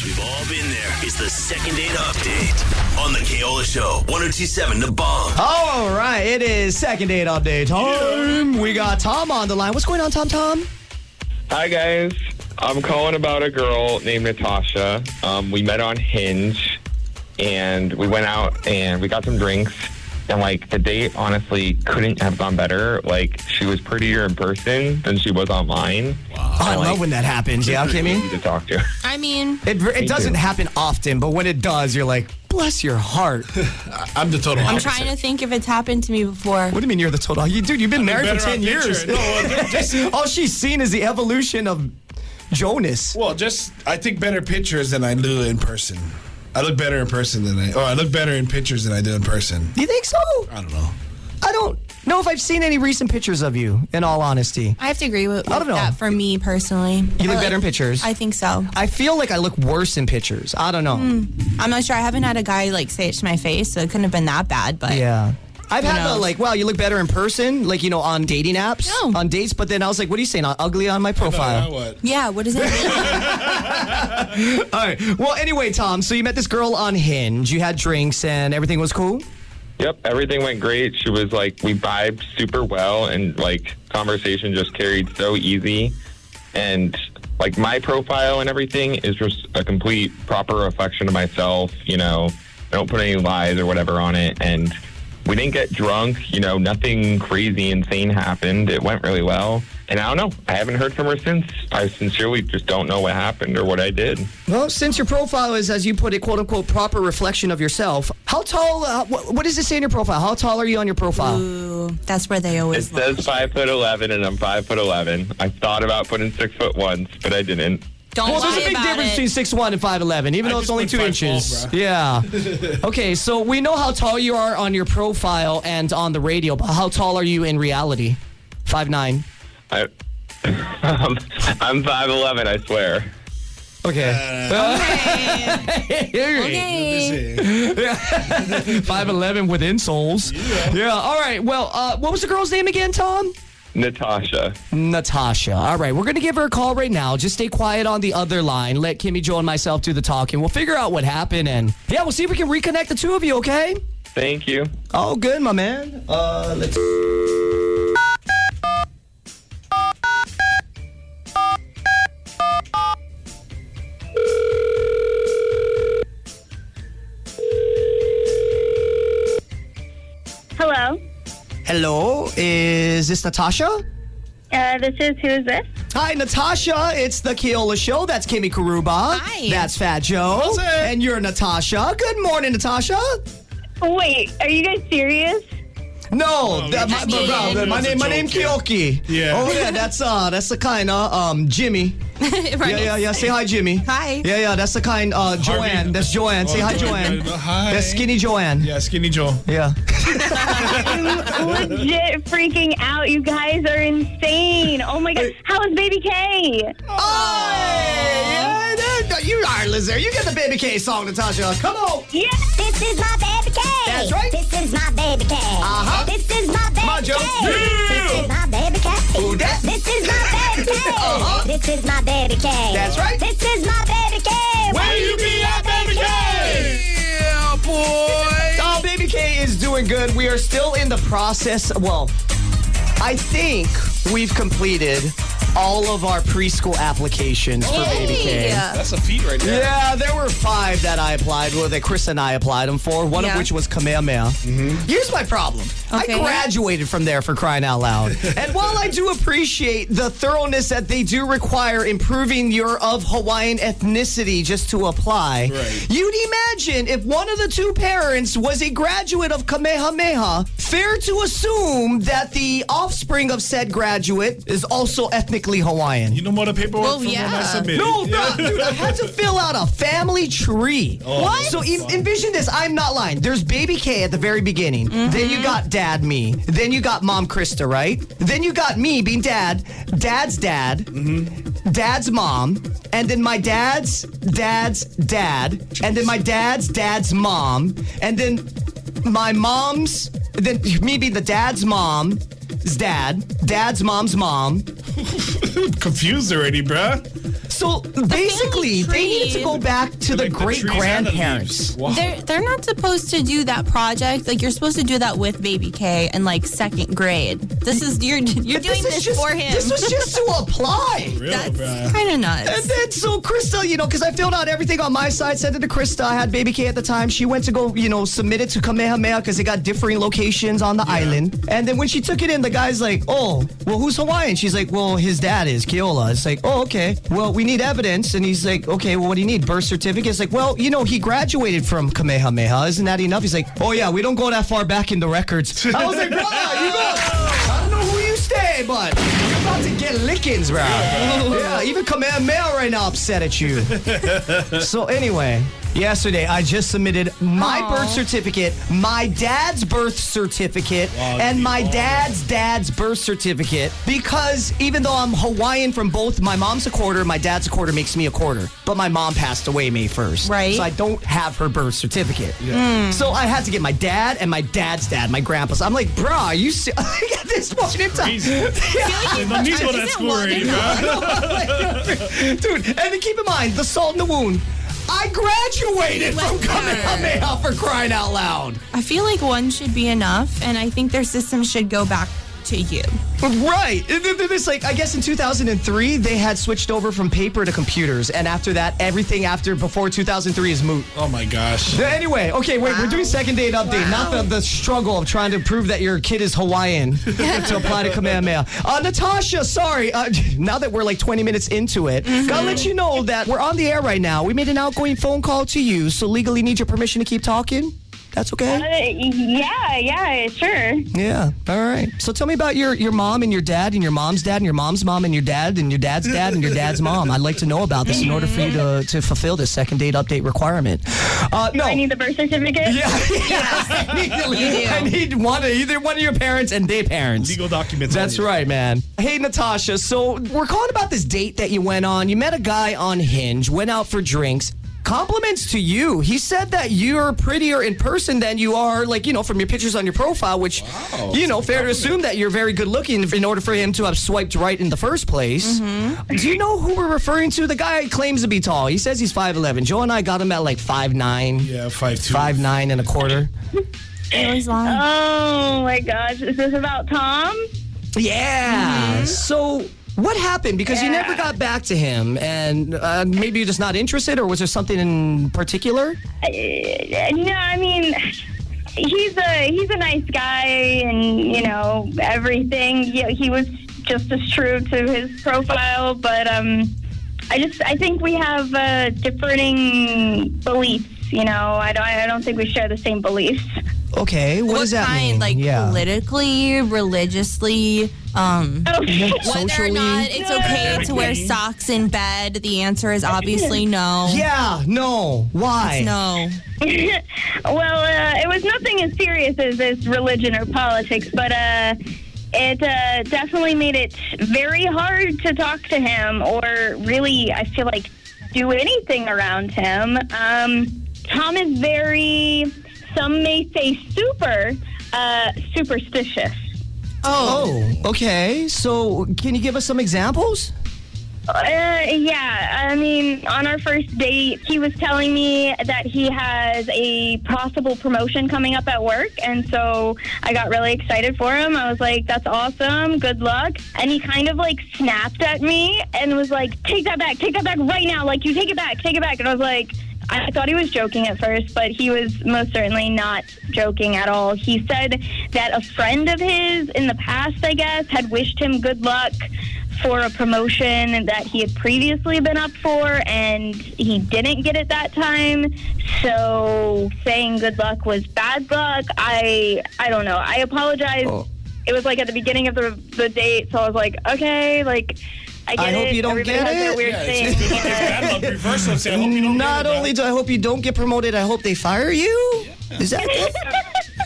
because we've all been there. It's the second date update on the Keola Show. 1027 Da Bomb. All right, it is second date update time. We got Tom on the line. What's going on, Tom? Tom? Hi guys, I'm calling about a girl named Natasha. Um, we met on Hinge, and we went out and we got some drinks. And like the date, honestly, couldn't have gone better. Like she was prettier in person than she was online. Oh, I love when that happens. Yeah, Kimmy. Easy to talk to. I mean, It, it doesn't too. happen often, but when it does, you're like, bless your heart. I'm the total I'm opposite. trying to think if it's happened to me before. What do you mean you're the total? You, dude, you've been married for 10 years. No, just- All she's seen is the evolution of Jonas. Well, just I think better pictures than I do in person. I look better in person than I, Oh, I look better in pictures than I do in person. Do you think so? I don't know. I don't know if I've seen any recent pictures of you, in all honesty. I have to agree with, I don't know. that for me personally. You look like- better in pictures. I think so. I feel like I look worse in pictures. I don't know. Hmm. I'm not sure. I haven't had a guy like say it to my face, so it couldn't have been that bad. But Yeah. I've Who had the like, wow, you look better in person, like you know, on dating apps, No. on dates. But then I was like, what are you saying? Ugly on my profile. what? yeah, what does that mean? All right. Well, anyway, Tom. So you met this girl on Hinge. You had drinks and everything was cool. Yep, everything went great. She was like, we vibed super well, and like conversation just carried so easy. And like my profile and everything is just a complete proper reflection of myself. You know, I don't put any lies or whatever on it. And we didn't get drunk. You know, nothing crazy, insane happened. It went really well. And I don't know. I haven't heard from her since. I sincerely just don't know what happened or what I did. Well, since your profile is, as you put it, quote unquote, proper reflection of yourself. How tall? Uh, what, what does it say in your profile? How tall are you on your profile? Ooh, that's where they always look. says five foot eleven, and I'm five foot eleven. I thought about putting six foot once, but I didn't. Don't Well, there's a big difference it. between six one and five eleven, even I though it's only two inches. bro. Yeah. okay, so we know how tall you are on your profile and on the radio, but how tall are you in reality? Five nine. I, I'm five eleven. I swear. Okay. Okay. Busy. Five eleven with insoles. Yeah. All right. Well, uh, what was the girl's name again, Tom? Natasha. Natasha. All right, we're gonna give her a call right now. Just stay quiet on the other line. Let Kimmy, Joe, and myself do the talking. We'll figure out what happened, and yeah, we'll see if we can reconnect the two of you. Okay? Thank you. Oh, good, my man. Uh, let's. This Natasha? Uh, this is who is this? Hi, Natasha. It's the Keola Show. That's Kimmy Karuba. Hi. That's Fat Joe. How's it? And you're Natasha. Good morning, Natasha. Wait, are you guys serious? No, that, my, I mean- bro, bro, my name, my name yeah. Kyoki. Yeah. Oh yeah, that's uh, that's the kind of um Jimmy. Right. Yeah, yeah, yeah. Say hi, Jimmy. Hi. Yeah, yeah. That's the kind. Uh, Joanne. That's Joanne. Say hi, Joanne. uh, Hi. That's skinny Joanne. Yeah, skinny Joe. Yeah. I'm legit freaking out. You guys are insane. Oh my god. How is Baby K? Oh, yeah, there- you are Lizard. You get the Baby K song, Natasha. Come on. Yeah. This is my baby K. That's right. This is my baby K. Uh-huh. This is my baby Come on, Joe. K. Yeah. This is my baby This is my baby K. That's right. This is my baby K. Where you be at, baby K? Yeah, boy. Oh, Baby K is doing good. We are still in the process. Well, I think we've completed all of our preschool applications for Baby K. That's a feat right there. Yeah, there were five that I applied with, that Chris and I applied them for, one of which was Kamehameha. Mm-hmm. Here's my problem. Okay. I graduated from there for crying out loud. and while I do appreciate the thoroughness that they do require improving your of Hawaiian ethnicity just to apply, Right. you'd imagine if one of the two parents was a graduate of Kamehameha, fair to assume that the offspring of said graduate is also ethnically Hawaiian. You know more the paperwork Well, from when I yeah. submitted. No, Yeah. bro, dude, I had to fill out a family tree. Oh, what? So em- envision this. I'm not lying. There's baby K at the very beginning. Mm-hmm. Then you got dad me. Then you got mom Krista, right? Then you got me being dad, dad's dad, mm-hmm. dad's mom, and then my dad's dad's dad, and then my dad's dad's mom, and then my mom's, then me being the dad's mom's dad, dad's mom's mom. Confused already, bruh. So basically, they need to go back to the Like great trees the grandparents. Wow. They're they're not supposed to do that project. Like you're supposed to do that with baby K in like second grade. This is you're you're doing is this just, for him. This was just to apply. Real That's bad. kind of nuts. And nuts. then so Krista, you know, because I filled out everything on my side, sent it to Krista. I had baby K at the time. She went to go, you know, submit it to Kamehameha because they got differing locations on the island. And then when she took it in, the guy's like, "Oh, well, who's Hawaiian?" She's like, "Well, his dad is Keola." It's like, "Oh, okay. Well, we need evidence." And he's like, "Okay, well, what do you need? Birth certificate?" It's like, "Well, you know, he graduated from Kamehameha. Isn't that enough?" He's like, "Oh yeah, we don't go that far back in the records." I was like, "Wow, you go." I don't know who you stay, but you're about to get lickings, bro. Yeah, even Kamehameha right now upset at you. so anyway, yesterday I just submitted my Aw. birth certificate, my dad's birth certificate, and my dad's dad's birth certificate because even though I'm Hawaiian from both, my mom's a quarter, my dad's a quarter makes me a quarter. But my mom passed away May 1st. Right. So I don't have her birth certificate. So I had to get my dad and my dad's dad, my grandpa's. I'm like, bruh, are you se- at this point in time? Crazy. Yeah. No need for that Isn't school one already, enough? bro. Dude, and then keep in mind the salt in the wound. I graduated from Listen. Kamehameha for crying out loud. I feel like one should be enough, and I think their system should go back to you. Right. And then- then It's like, I guess in 2003, they had switched over from paper to computers. And after that, everything after before 2003 is moot. Oh my gosh. Anyway, okay, wait, we're doing second date update, not the, the struggle of trying to prove that your kid is Hawaiian to apply to Kamehameha. Uh, Natasha, sorry, uh, now that we're like 20 minutes into it, gotta let you know that we're on the air right now. We made an outgoing phone call to you, so legally need your permission to keep talking. That's okay? Uh, yeah, yeah, sure. Yeah. All right. So tell me about your, your mom and your dad and your mom's dad and your mom's mom and your dad and your dad's dad and your dad's mom. I'd like to know about this in order for you to, to fulfill this second date update requirement. Uh, no. I need the birth certificate. Yeah, yeah. I need, I need one, of either one of your parents and their parents. Legal documents. That's right, man. Hey, Natasha. So we're calling about this date that you went on. You met a guy on Hinge, went out for drinks. Compliments to you. He said that you're prettier in person than you are, like, you know, from your pictures on your profile, which, Wow. you know, fair to assume that you're very good looking in order for him to have swiped right in the first place. Mm-hmm. Do you know who we're referring to? The guy claims to be tall. He says he's 5'11. Joe and I got him at like 5'9, Yeah, five two. 5'9 and a quarter. Always long. Oh my gosh, is this about Tom? Yeah. So what happened? Because you never got back to him, and uh, maybe you're just not interested, or was there something in particular? Uh, no, I mean, he's a he's a nice guy, and you know everything. He, he was just as true to his profile, but um, I just I think we have uh, differing beliefs. You know, I don't I don't think we share the same beliefs. Okay, what, what does that kind? mean? Like yeah. politically, religiously, um, Oh, whether Socially? or not it's okay to wear socks in bed. The answer is obviously no. Yeah. No. Why? No. well, uh, it was nothing as serious as this religion or politics, but uh, it uh, definitely made it very hard to talk to him or really, I feel like, do anything around him. Um, Tom is very, some may say super, uh, superstitious. Oh. Okay. So can you give us some examples? Uh, yeah, I mean, on our first date, he was telling me that he has a possible promotion coming up at work, and so I got really excited for him. I was like, "That's awesome, good luck!" And he kind of like snapped at me and was like, "Take that back, take that back right now! Like, you take it back, take it back!" And I was like. I thought he was joking at first, but he was most certainly not joking at all. He said that a friend of his in the past, I guess, had wished him good luck for a promotion that he had previously been up for and he didn't get it that time. So saying good luck was bad luck. I I don't know. I apologize. Oh. It was like at the beginning of the the date, so I was like, okay, like I I hope it. you don't Everybody get it. that weird Yeah, thing. it's, it's, it's bad luck reversal. Say, I hope you don't Not get it, only do I hope you don't get promoted, I hope they fire you. Is that it?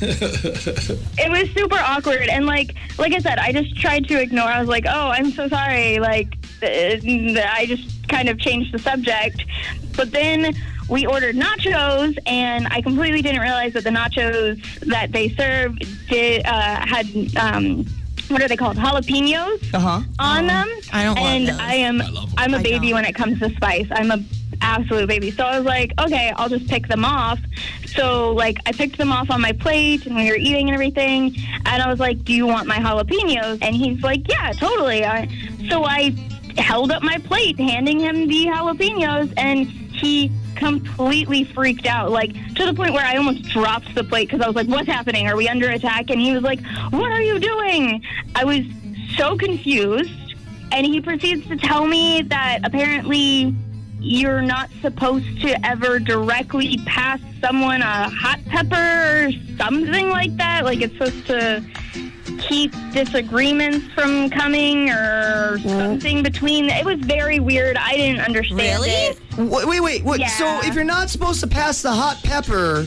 it was super awkward and like like i said i just tried to ignore i was like oh i'm so sorry like i just kind of changed the subject but then we ordered nachos and i completely didn't realize that the nachos that they served did uh, had um, what are they called? Jalapenos Uh huh. on them. I don't love And those. I am love them. I'm a baby when it comes to spice. I'm a absolute baby. So I was like, okay, I'll just pick them off. So like I picked them off on my plate and we were eating and everything. And I was like, do you want my jalapenos? And he's like, yeah, totally. I, so I held up my plate, handing him the jalapenos, and he completely freaked out, like to the point where I almost dropped the plate because I was like, "What's happening? Are we under attack?" And he was like, "What are you doing?" I was so confused, and he proceeds to tell me that apparently you're not supposed to ever directly pass someone a hot pepper or something like that. Like it's supposed to keep disagreements from coming or something between. It was very weird. I didn't understand Really? it. Wait, wait, wait. wait. Yeah. So if you're not supposed to pass the hot pepper,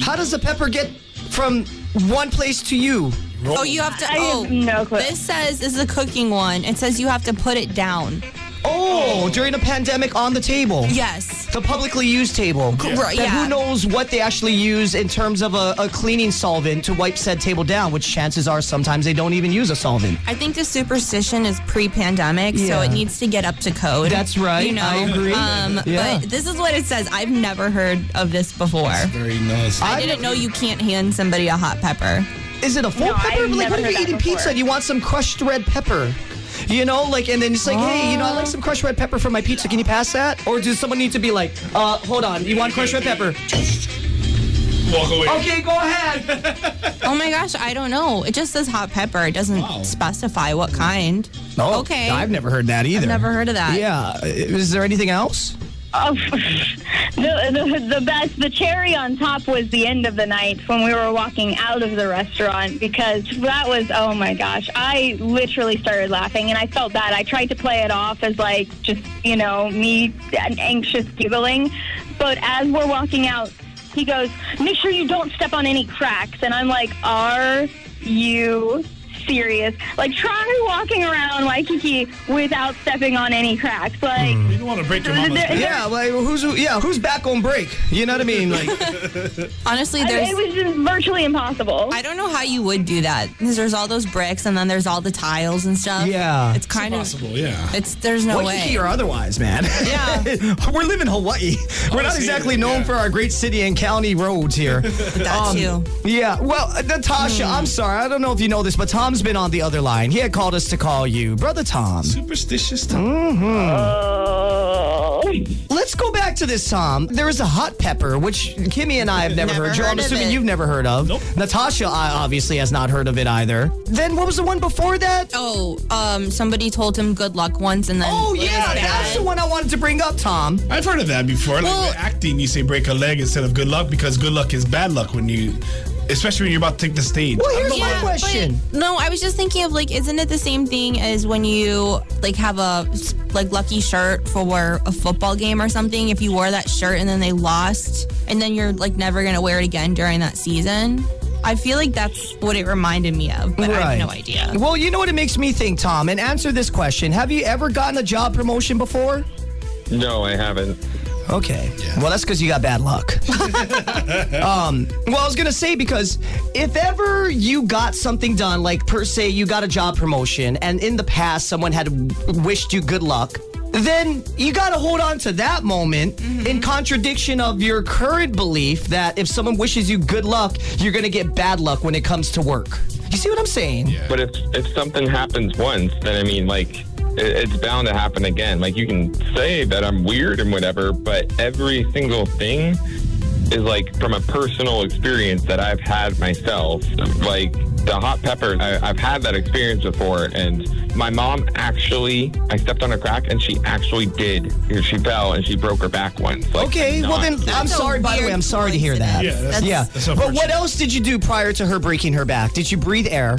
how does the pepper get from one place to you? Oh, you have to. I oh, have no clue. This says this is a cooking one. It says you have to put it down. Oh, during the pandemic on the table. Yes. The publicly used table. Right, yeah. Who knows what they actually use in terms of a, a cleaning solvent to wipe said table down, which chances are sometimes they don't even use a solvent. I think the superstition is pre-pandemic, so it needs to get up to code. That's right. You know, I agree. Um, Yeah. But this is what it says. I've never heard of this before. Very nice. I I've didn't know you can't hand somebody a hot pepper. Is it a full No, pepper? I've like, never what if you're eating before. pizza and you want some crushed red pepper? You know, like, and then it's like, hey, you know, I like some crushed red pepper for my pizza. Can you pass that? Or does someone need to be like, uh, hold on, you want crushed red pepper? Walk away. Okay, go ahead. Oh my gosh, I don't know. It just says hot pepper. It doesn't Wow. specify what kind. Oh, okay. I've never heard that either. Never heard of that. Yeah. Is there anything else? Oh, the, the the best, the cherry on top was the end of the night when we were walking out of the restaurant because that was oh my gosh, I literally started laughing and I felt bad. I tried to play it off as like just you know me an anxious giggling, but as we're walking out, he goes, "Make sure you don't step on any cracks," and I'm like, "Are you?" Serious, like try walking around Waikiki without stepping on any cracks. Like, You don't want to break your mama's There- back. Yeah, like who's yeah, who's back on break? You know what I mean? Like Honestly, I- there's. it was just virtually impossible. I don't know how you would do that because there's all those bricks and then there's all the tiles and stuff. Yeah. it's kind of Possible, yeah. it's there's no Waikiki way. or otherwise, man. Yeah. We're living in Hawaii. We're not exactly known yeah. for our great city and county roads here. That too. Yeah. Well, uh, Natasha, I'm sorry. I don't know if you know this, but Tom's been on the other line. He had called us to call you, brother Tom. Superstitious time. Oh. Let's go back to this, Tom. There is a hot pepper, which Kimmy and I have never, Never heard. Joe, I'm heard of assuming it. you've never heard of. Nope. Natasha uh, obviously has not heard of it either. Then what was the one before that? Oh, um, somebody told him good luck once and then. Oh, yeah, that's the one I wanted to bring up, Tom. I've heard of that before. Like Well- with acting, you say break a leg instead of good luck because good luck is bad luck when you, especially when you're about to take the stage. Well, here's Yeah, my question. but- no, I was just thinking of like, isn't it the same thing as when you like have a like lucky shirt for a football game or something? If you wore that shirt and then they lost, and then you're like never gonna wear it again during that season. I feel like that's what it reminded me of, but I have no idea. Well, you know what it makes me think, Tom, and answer this question. Have you ever gotten a job promotion before? No, I haven't. Okay. Well, that's because you got bad luck. um, well, I was going to say because if ever you got something done, like per se, you got a job promotion, and in the past someone had wished you good luck, then you got to hold on to that moment in contradiction of your current belief that if someone wishes you good luck, you're going to get bad luck when it comes to work. You see what I'm saying? But if if something happens once, then I mean, like, it, it's bound to happen again. Like, you can say that I'm weird and whatever, but every single thing is like from a personal experience that I've had myself. Like the hot pepper, I, I've had that experience before, and my mom actually, I stepped on a crack, and she actually did. She fell and she broke her back once. Like, Okay, well then. I'm sorry. By the way, I'm sorry to hear that. Yeah, that's- yeah. that's but what else did you do prior to her breaking her back? Did you breathe air?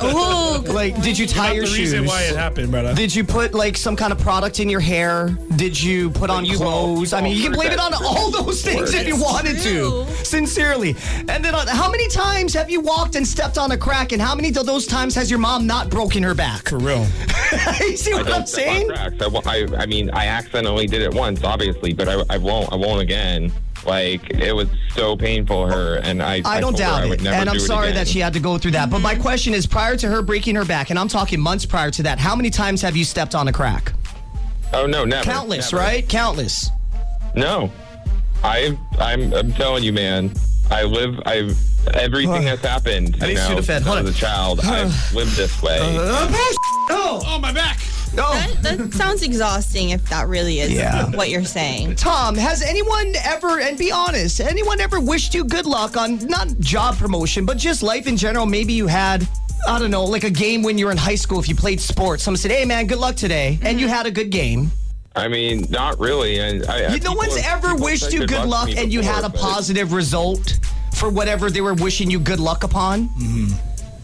Oh, good Like, did you tie Not your the shoes? reason why it happened, brother. Did you put like some kind of product in your hair? Did you put on you've all- clothes? you've I mean, you can blame it on all those things if you wanted true. to. Sincerely. And then, uh, how many times have you walked and stepped on a crack? And how many of those times has your mom not broken her back? For real. you see I what don't I'm step on saying? cracks. I, won't- I, I mean, I accidentally did it once, obviously, but I, I won't. I won't again. Like it was so painful for her, and I I don't told her doubt I it. And I'm sorry that she had to go through that. But my question is prior to her breaking her back, and I'm talking months prior to that, how many times have you stepped on a crack? Oh no, never. Countless, never. right? Countless. No, I I'm I'm telling you, man. I live. I've everything that's happened. I you need know, Sudafed. Hold as on. a child, I've lived this way. Uh, uh, oh, Oh, my back. no. That, that sounds exhausting if that really is Yeah. what you're saying. Tom, has anyone ever, and be honest, anyone ever wished you good luck on not job promotion, but just life in general? Maybe you had, I don't know, like a game when you were in high school if you played sports. Someone said, hey, man, good luck today. And mm-hmm. you had a good game. I mean, not really. And I, I, no one's have- ever wished you good to luck me and you had a positive result for whatever they were wishing you good luck upon?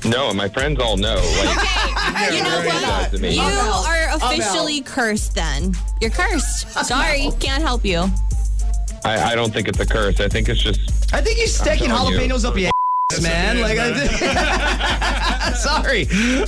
No, my friends all know. Like, You know what? sad to me. You are officially cursed then. You're cursed. Sorry, can't help you. I, I don't think it's a curse. I think it's just I think you're sticking telling you. jalapenos up your ass, man. Like, I sorry.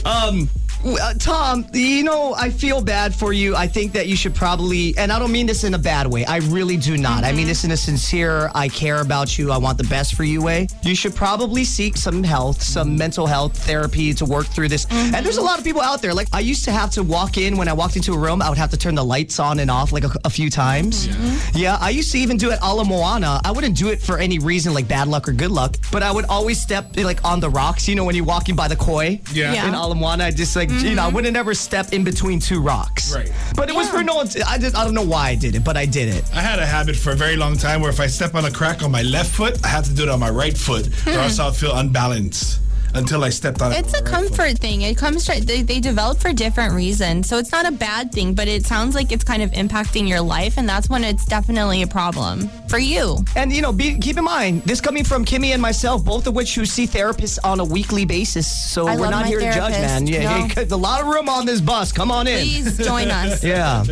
Um, w- uh, Tom, you know, I feel bad for you. I think that you should probably, and I don't mean this in a bad way. I really do not. I mean mm-hmm. this in a sincere, I care about you, I want the best for you way. You should probably seek some health, some mm-hmm. mental health therapy to work through this. And there's a mm-hmm. lot of people out there. Like, I used to have to walk in when I walked into a room, I would have to turn the lights on and off like a, a few times. Yeah, I used to even do it Ala Moana. I wouldn't do it for any reason like bad luck or good luck, but I would always step like on the rocks, you know, when you're walking by the koi. Yeah. Yeah. In Ala Moana, I just like, Mm-hmm. you know, I wouldn't ever step in between two rocks. Right. But it was for no, I, just, I don't know why I did it, but I did it. I had a habit for a very long time where if I step on a crack on my left foot, I have to do it on my right foot, or else I'll feel unbalanced until I stepped on it. It's on a my right foot. comfort thing. It comes straight. They, they develop for different reasons, so it's not a bad thing. But it sounds like it's kind of impacting your life, and that's when it's definitely a problem for you. And you know, be, keep in mind, this coming from Kimmy and myself, both of which who see therapists on a weekly basis. So I we're not my here to judge, man. Yeah, No. hey, a lot of room on this bus. Come on in. Please join us. Yeah.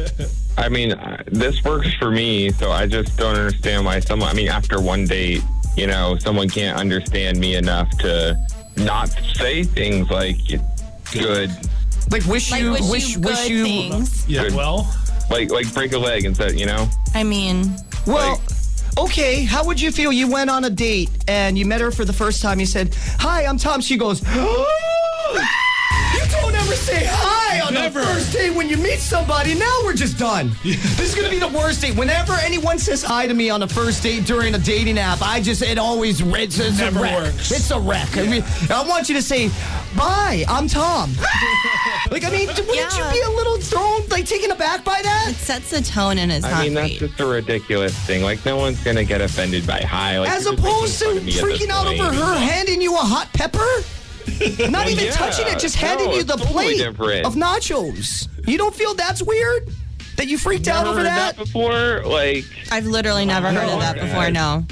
I mean, uh, this works for me, so I just don't understand why someone. I mean, after one date, you know, someone can't understand me enough to not say things like good, Like wish Like you, wish, wish, you good wish you. things. Yeah, Good. well, like like break a leg and say, you know. I mean, Well, okay. How would you feel? You went on a date and you met her for the first time. You said, "Hi, I'm Tom." She goes, hi on Never. the first date when you meet somebody. Now we're just done. This is gonna be the worst date. Whenever anyone says hi to me on a first date during a dating app, I just it always it's, it's Never a wreck. works. It's a wreck. I, mean, I want you to say, "Bye, I'm Tom." like, I mean, wouldn't you be a little thrown, like taken aback by that? it sets the tone, and it's I not mean, that's just a ridiculous thing. Like, no one's gonna get offended by hi. Like, As opposed to making fun of me at this freaking out over her handing you a hot pepper? Not even yeah. touching it, just No, handing you the totally plate different. of nachos. You don't feel that's weird? That you freaked out over heard that? before. Like, I've literally never heard of that before. No.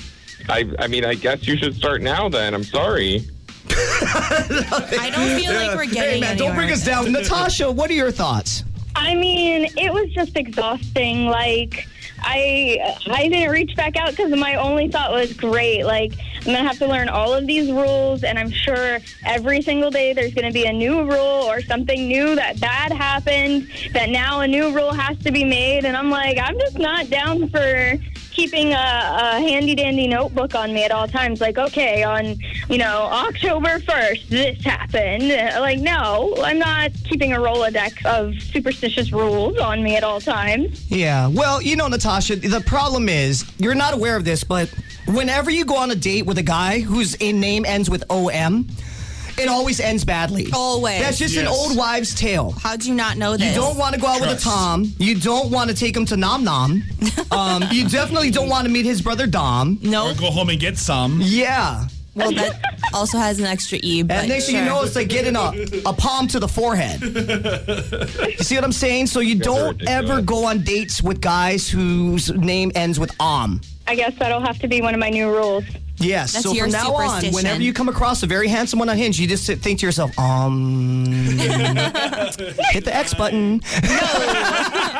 I, I mean, I guess you should start now. Then I'm sorry. I don't feel like we're getting Hey man, don't bring us down. Natasha, what are your thoughts? I mean, it was just exhausting. Like, I I didn't reach back out because my only thought was great. Like, I'm gonna have to learn all of these rules, and I'm sure every single day there's gonna be a new rule or something new that bad happened. That now a new rule has to be made, and I'm like, I'm just not down for keeping a, a handy dandy notebook on me at all times. Like, okay, on you know October first, this happened. Uh, Like, no, I'm not keeping a rolodex of superstitious rules on me at all times. Yeah. Well, you know, Natasha, the problem is you're not aware of this, but whenever you go on a date with a guy whose name ends with OM, it always ends badly. Always. That's just an Yes. old wives' tale. How do you not know this? You don't want to go out with a Trust. Tom. You don't want to take him to Nom Nom. Um, you definitely don't want to meet his brother Dom. or No. go home and get some. Yeah. Well, that also has an extra E. But And next thing you sure. know, it's like getting a, a palm to the forehead. you see what I'm saying? So you don't ever go on dates with guys whose name ends with om. I guess that'll have to be one of my new rules. Yes. That's so from now on, whenever you come across a very handsome one on Hinge, you just sit, think to yourself, um, hit the X button.